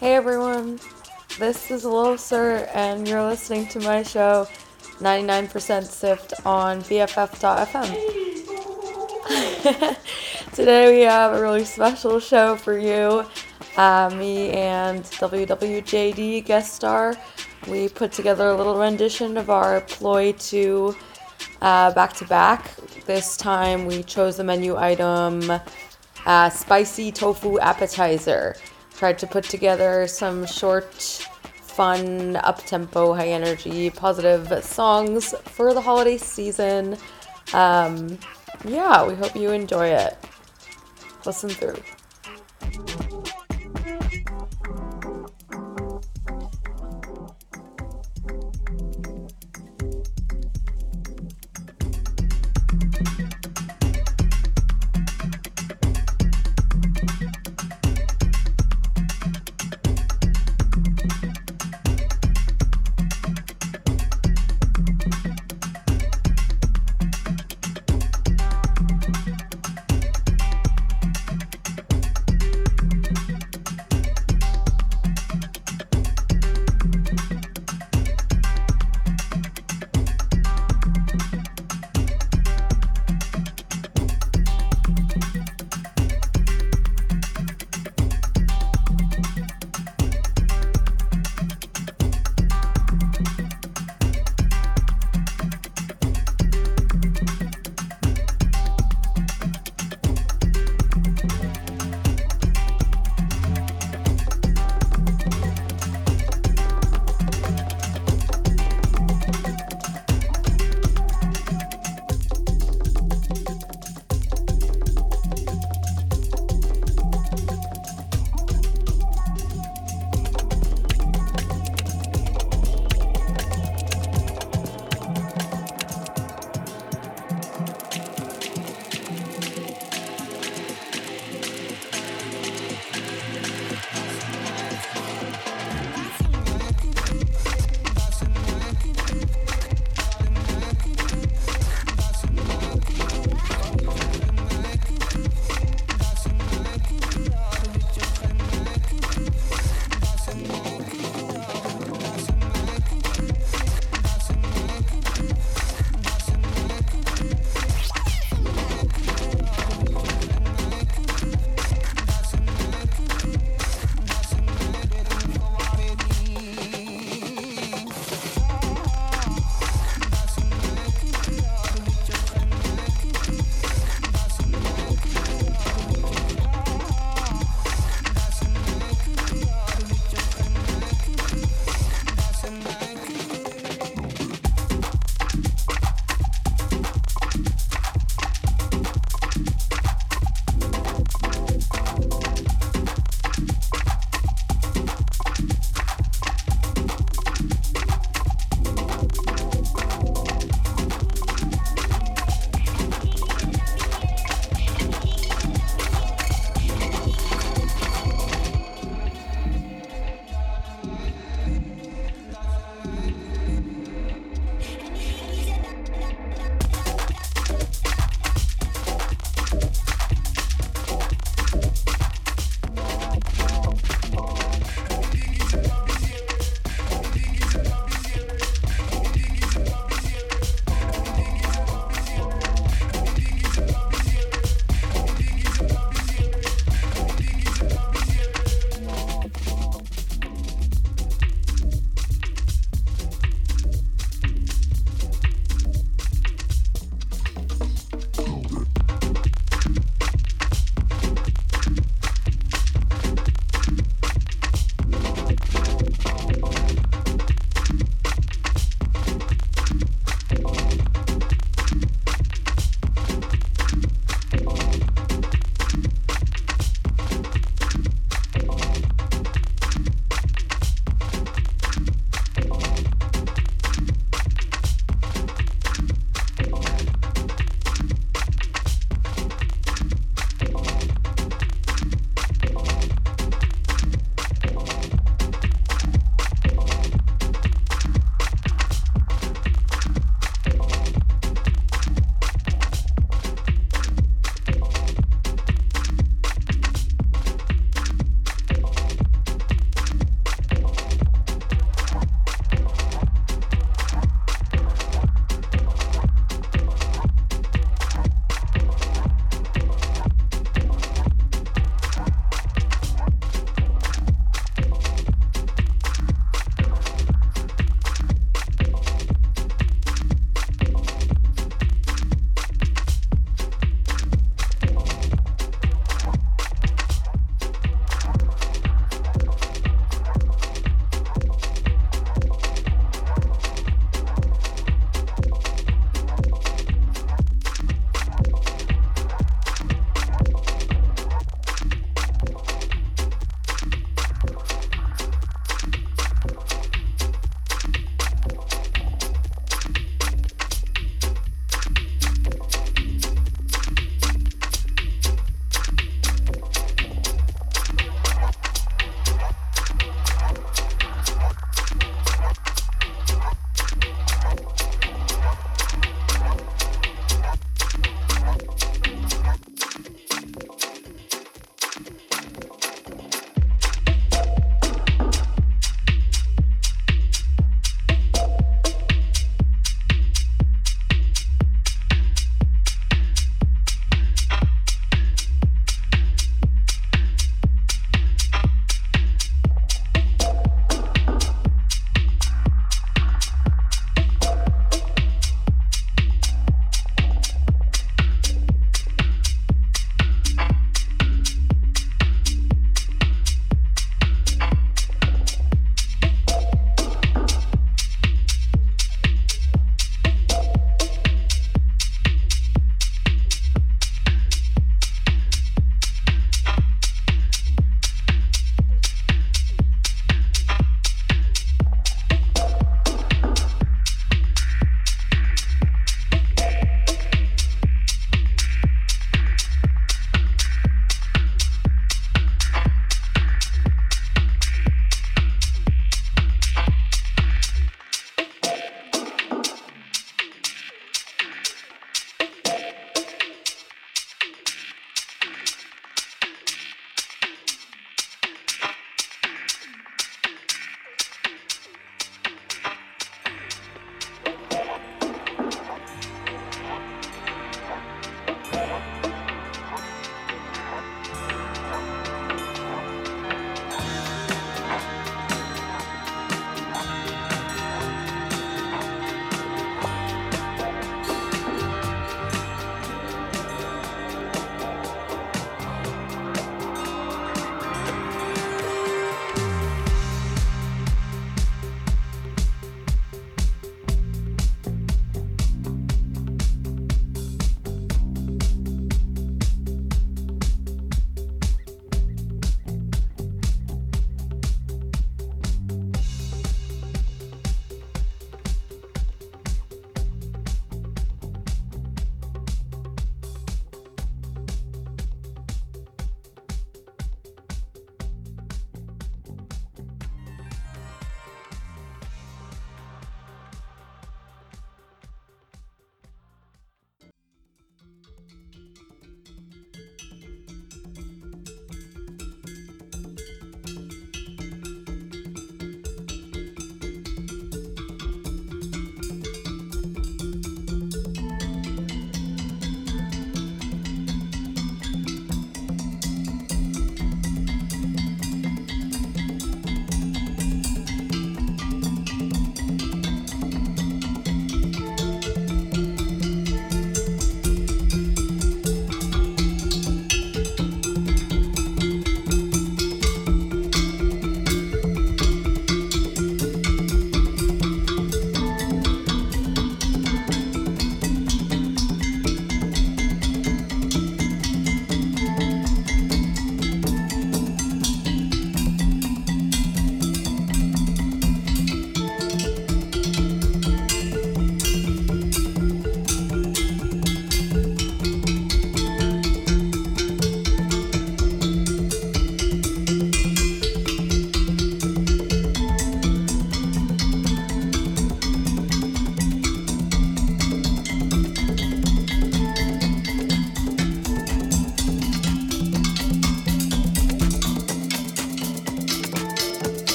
Hey everyone, this is Lil Sir, and you're listening to my show 99% Sift on BFF.fm. Today we have a really special show for you. Uh, me and WWJD guest star. We put together a little rendition of our ploy to uh, back to back. This time we chose the menu item uh, spicy tofu appetizer. Tried to put together some short, fun, up tempo, high energy, positive songs for the holiday season. Um, yeah, we hope you enjoy it. Listen through.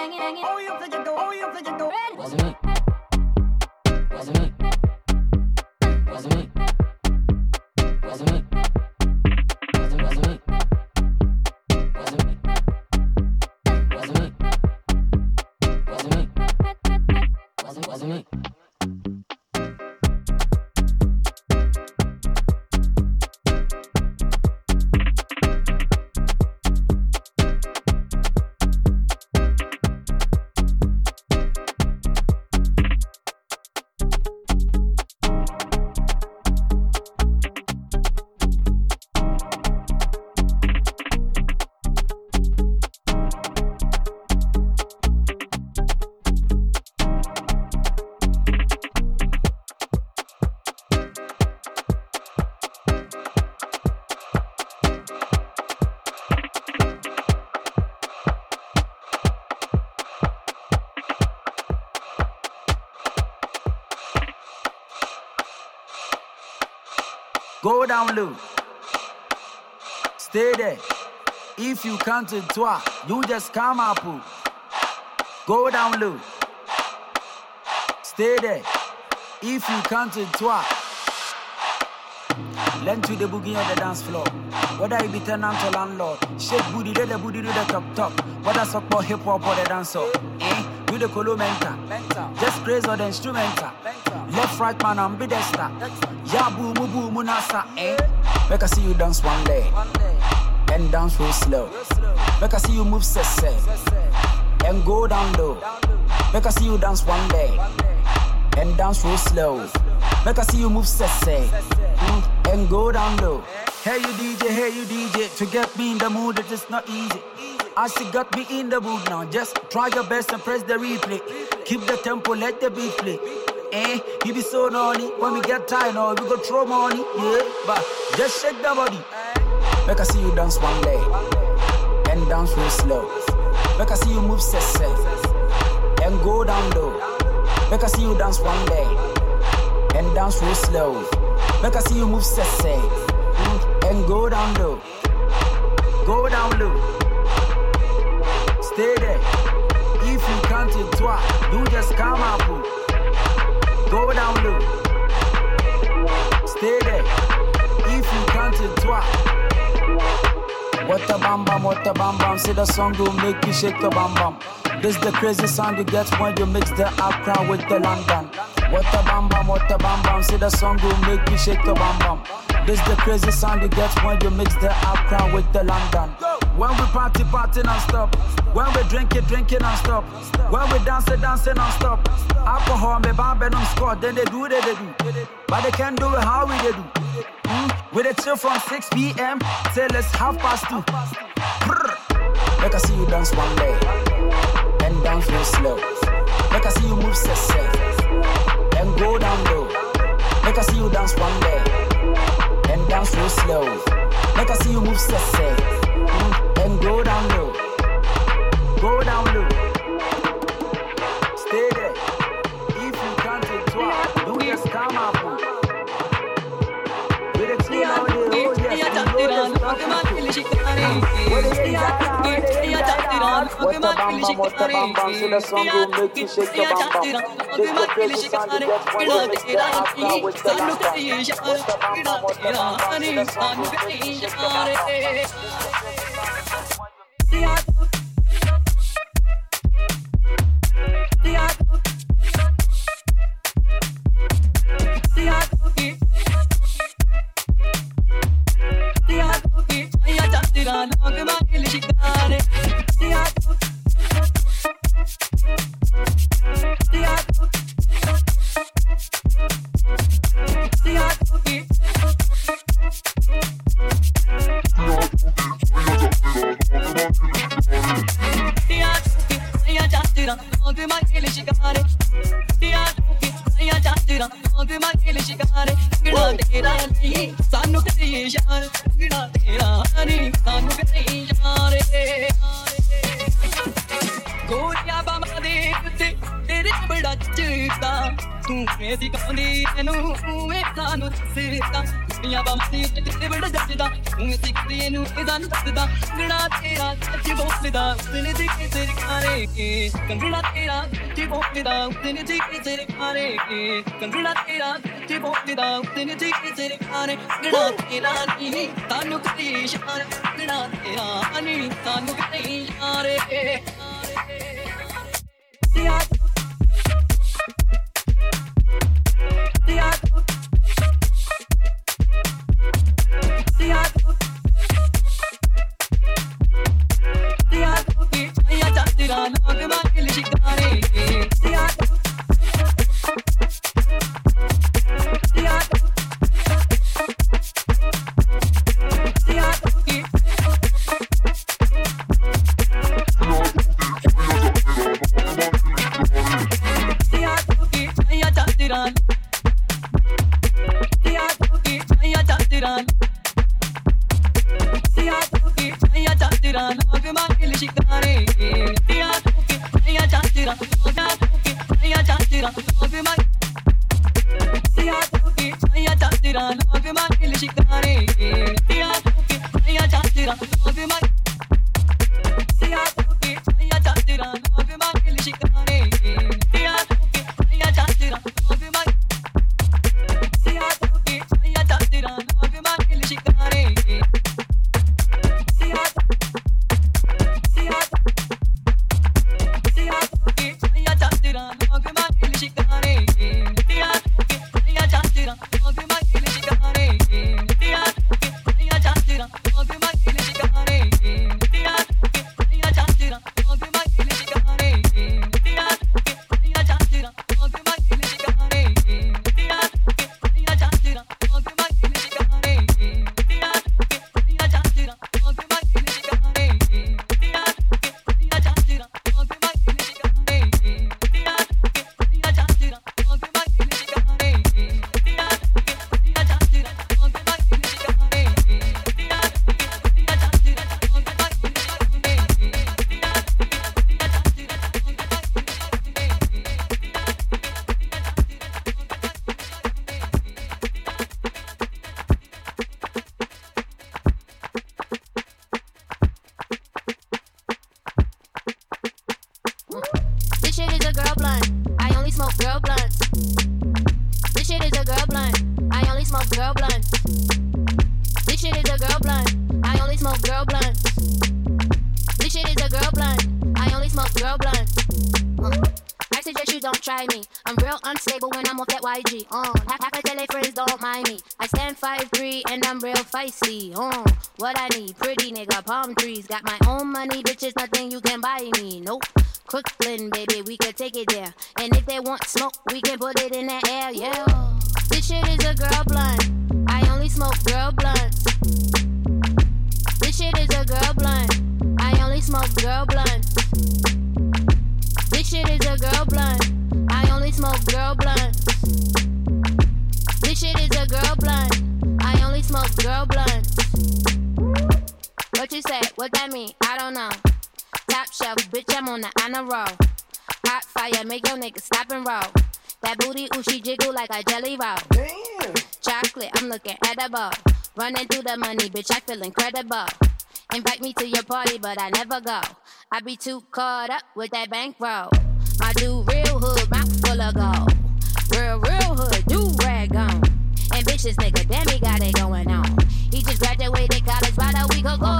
Oh, you forget the Go down low. Stay there. If you count to toi, you just come up. Go down low. Stay there. If you count to toi, learn to the boogie on the dance floor. Whether you be tenant or landlord, shake booty, do the booty, do the top top. Whether support hip hop or the dancer, eh? Do the colo mental. Just praise or the instrumental. Left, right, man, and Yeah, boom, boom, boom, nasa, eh? Make I see you dance one leg and dance real slow. Make I see you move sese and go down low. Make I see you dance one leg and dance real slow. Make I see you move sese mm, and go down low. Hey you DJ, hey you DJ, to get me in the mood it is not easy. As you got me in the mood now, just try your best and press the replay. Keep the tempo, let the beat play. Eh, you be so naughty when we get tired, now we go throw money, yeah. But just shake the body. Make I see you dance one leg and dance real slow. Make I see you move sese and go down low. Make I see you dance one leg and dance real slow. Make I see you move mm, and go down low. Go down low. Stay there. If you count it twice, you just come up. Go down low. Stay there. If you it twice. What a bam bam, what a bam bam. See the song will make you shake the bam bam. This the crazy sound you get when you mix the Accra with the London. What a bam bam, what a bam bam. See the song will make you shake the bam bam. This the crazy sound you get when you mix the Accra with the London. When we party, party non-stop. When we drink it, drink it non-stop. When we dance it, dance it non-stop. Alcohol, me bam, them score. Then they do, they, they do. But they can't do it how we they do. Mm? We they chill from 6 p.m. till it's half past two. Brr. Make I see you dance one leg and dance real slow. Make I see you move sese and go down low. Make I see you dance one leg and dance real slow. Make I see you move sese mm, and go down low. Go down low. Stay there. If you can't take twice, you just come up. With a clean out there, yes, you know the stuff you do. What it is that I want, it is that I the bam bam, what the bam bam, see the song will make you shake the bam bam. This the crazy sound you get when you mix the with the. What the bam bam, what the bam bam, see the song will make you shake the bam bam. Half of tele friends don't mind me. I stand 5'3 and I'm real feisty. Uh, what I need, pretty nigga, palm trees. Got my own money, bitches, nothing you can buy me. Nope. Crooklyn, baby, we could take it there. And if they want smoke, we can put it in the air, yeah. This shit is a girl blunt. I only smoke girl blunts. This shit is a girl blunt. I only smoke girl blunts. This shit is a girl blunt. I only smoke girl blunts. This shit is a girl blunt. I only smoke girl blunts. What you say? What that mean? I don't know. Top shelf, bitch, I'm on the honor roll. Hot fire, make your nigga stop and roll. That booty, ooh, she jiggle like a jelly roll. Damn. Chocolate, I'm looking edible. Running through the money, bitch, I feel incredible. Invite me to your party, but I never go. I be too caught up with that bankroll. My dude, real hood, mouth full of gold. Real, real hood, do rag on. Ambitious nigga, damn, he got it going on. He just graduated college about a week ago.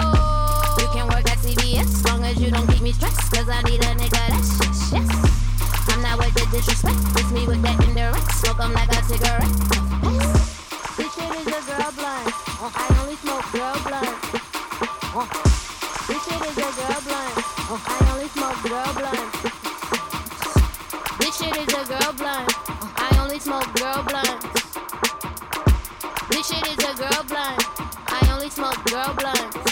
You can work at CVS, long as you don't keep me stressed. Cause I need a nigga that's yes, yes. I'm not with the disrespect, it's me with that indirect. Smoke 'em like a cigarette. This shit is a girl blunt. I only smoke girl blunt. This shit is a girl blunt. Uh, I only smoke girl blunt. This shit is a girl blunt. I only smoke girl blunt. Girl blunt.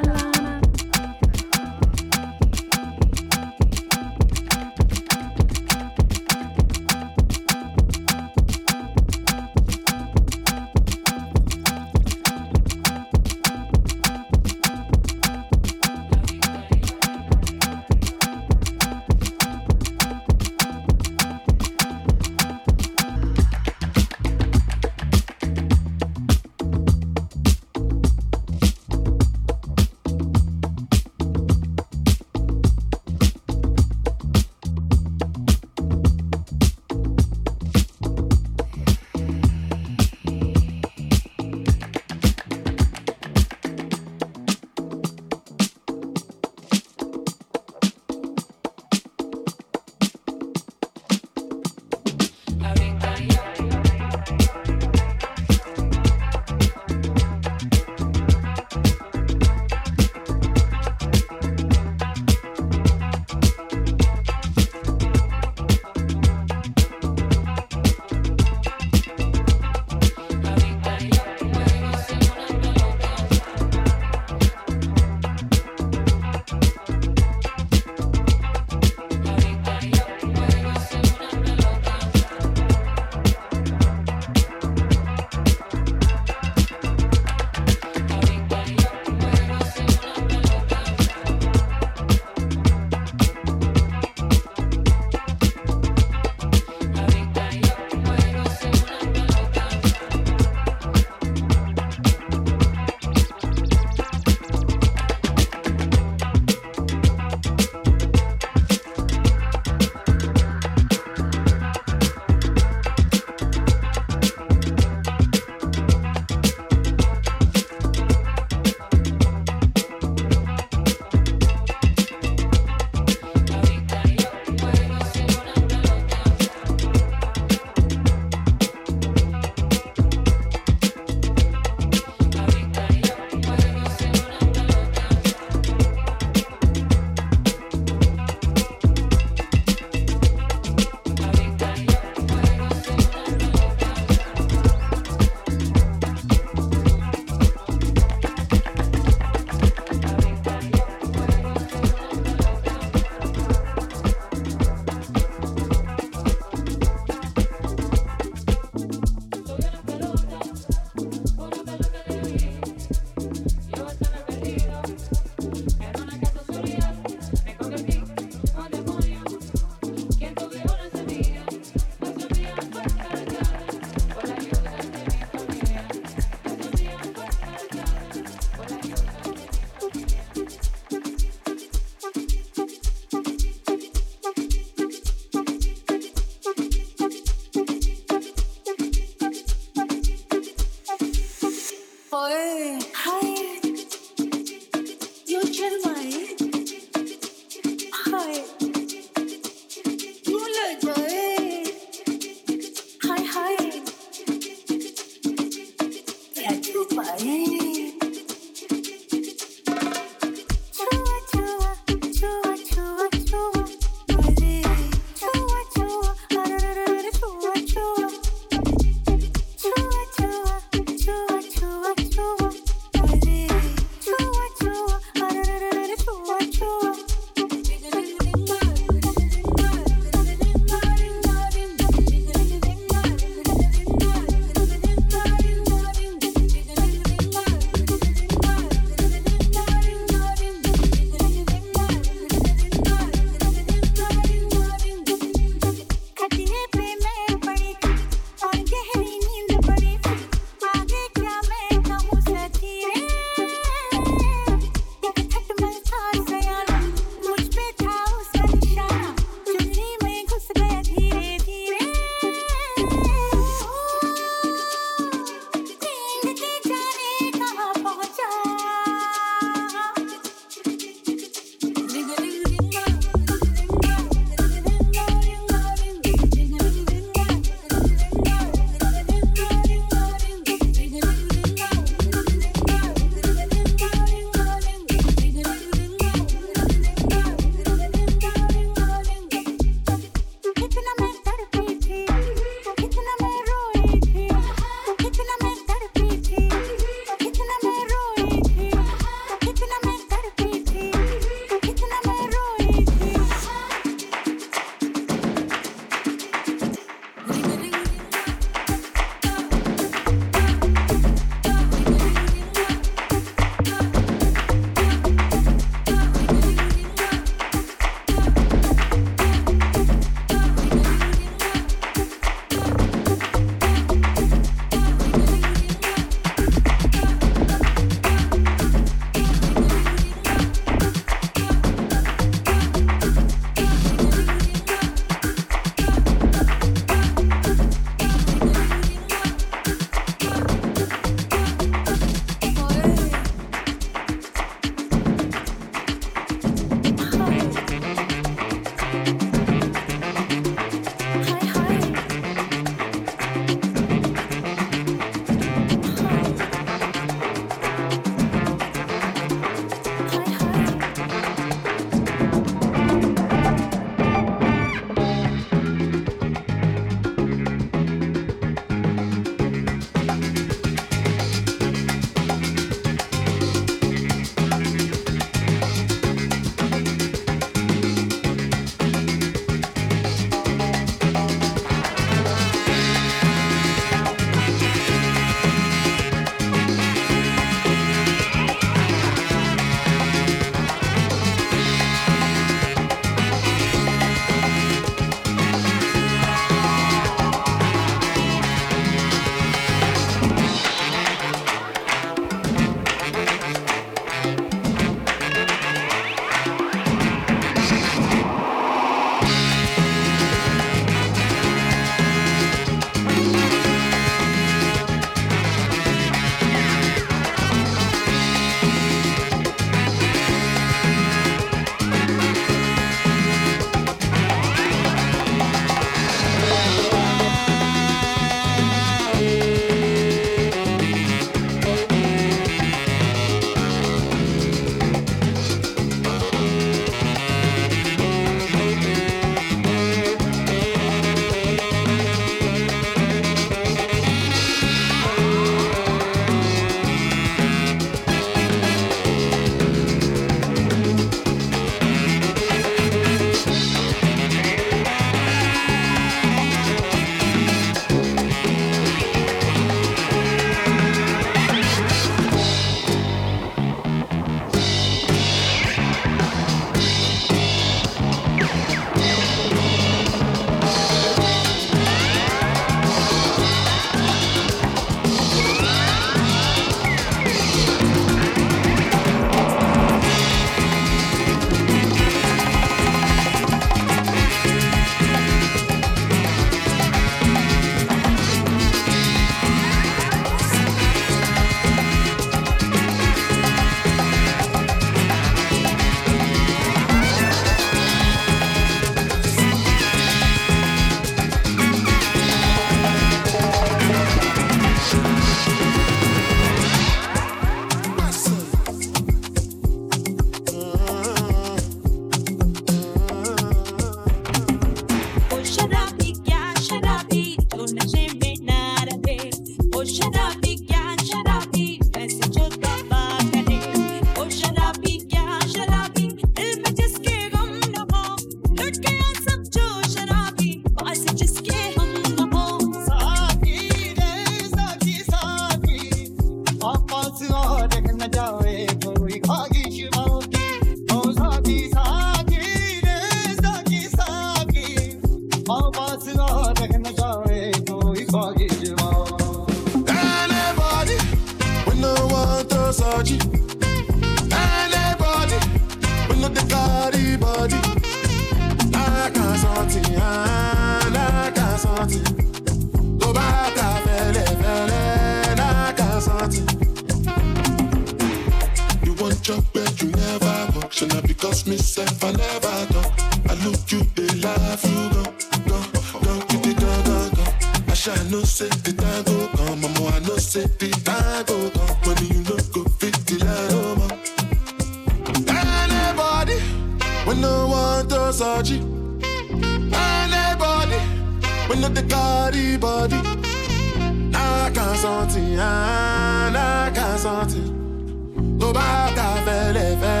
Tó bá ta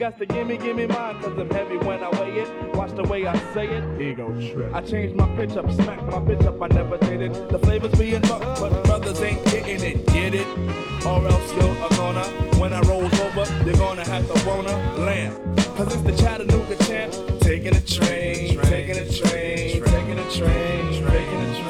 got to gimme, gimme mine cause I'm heavy when I weigh it. Watch the way I say it. Ego trip. I changed my pitch up, smack my bitch up, I never did it. The flavors being fucked, but brothers ain't getting it. Get it? Or else you're gonna, when I rolls over, you're gonna have to wanna land. Cause it's the Chattanooga champ. Taking a train, taking a train, taking a train, taking a train.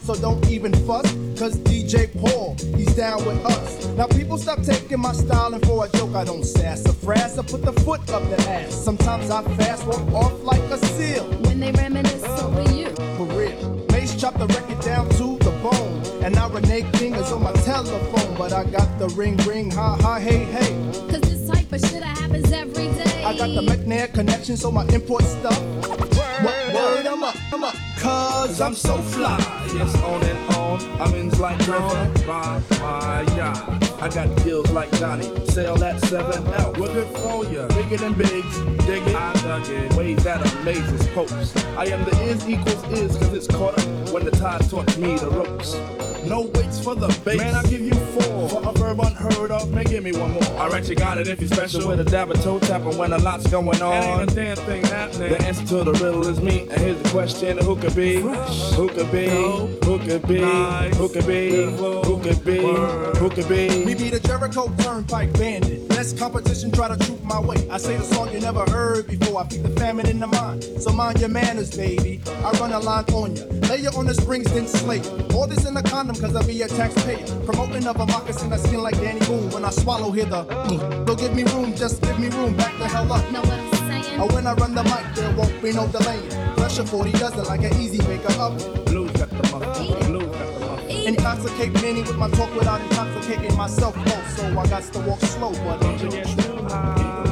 so don't even fuss. Cause DJ Paul, he's down with us. Now people stop taking my style and for a joke I don't sass or frass. I put the foot up the ass. Sometimes I fast walk off like a seal. When they reminisce uh, over you. For real. Mace chop the record down to the bone. And now Renee King is on my telephone. But I got the ring ring, ha ha, hey hey. Cause this type of shit happens every day. I got the McNair connection, so my import stuff. Word, word, I'm up, I'm up. Cause I'm so fly. Yes, on and on. I'm in like. Ride, ride, yeah. I got gills like Johnny. Sell that 7L. We're good for ya. Bigger than bigs. Dig it. I dug it. Ways that amazes popes. I am the is equals is cause it's caught up when the tide taught me the ropes. No weights for the base. Man, I'll give you four. For a verb unheard of, man, give me one more. I Alright, you got it if you're special. With a dab of toe tapping when a lot's going on. And ain't a damn thing happening. The answer to the riddle is me. And here's the question who could be? Who could be? Who could be? Who could be? Who could be? Who could be? We be the Jericho Turnpike Bandit. Less competition, try to troop my way. I say the song you never heard before. I feed the famine in the mind. So mind your manners, baby. I run a line on ya. Lay you on the springs, then slay. All this in the condom, cause I be a taxpayer. Promoting of a moccasin, I skin like Danny Boone. When I swallow here the mm. Don't give me room, just give me room. Back the hell up. Know what I'm saying? Or when I run the mic, there won't be no delaying. Pressure 40 does it like an easy baker up. Blues got the muffin. Blues got the muffin. Intoxicate many with my talk without intoxicating myself. Oh, so I got to walk slow, but Don't you get too high.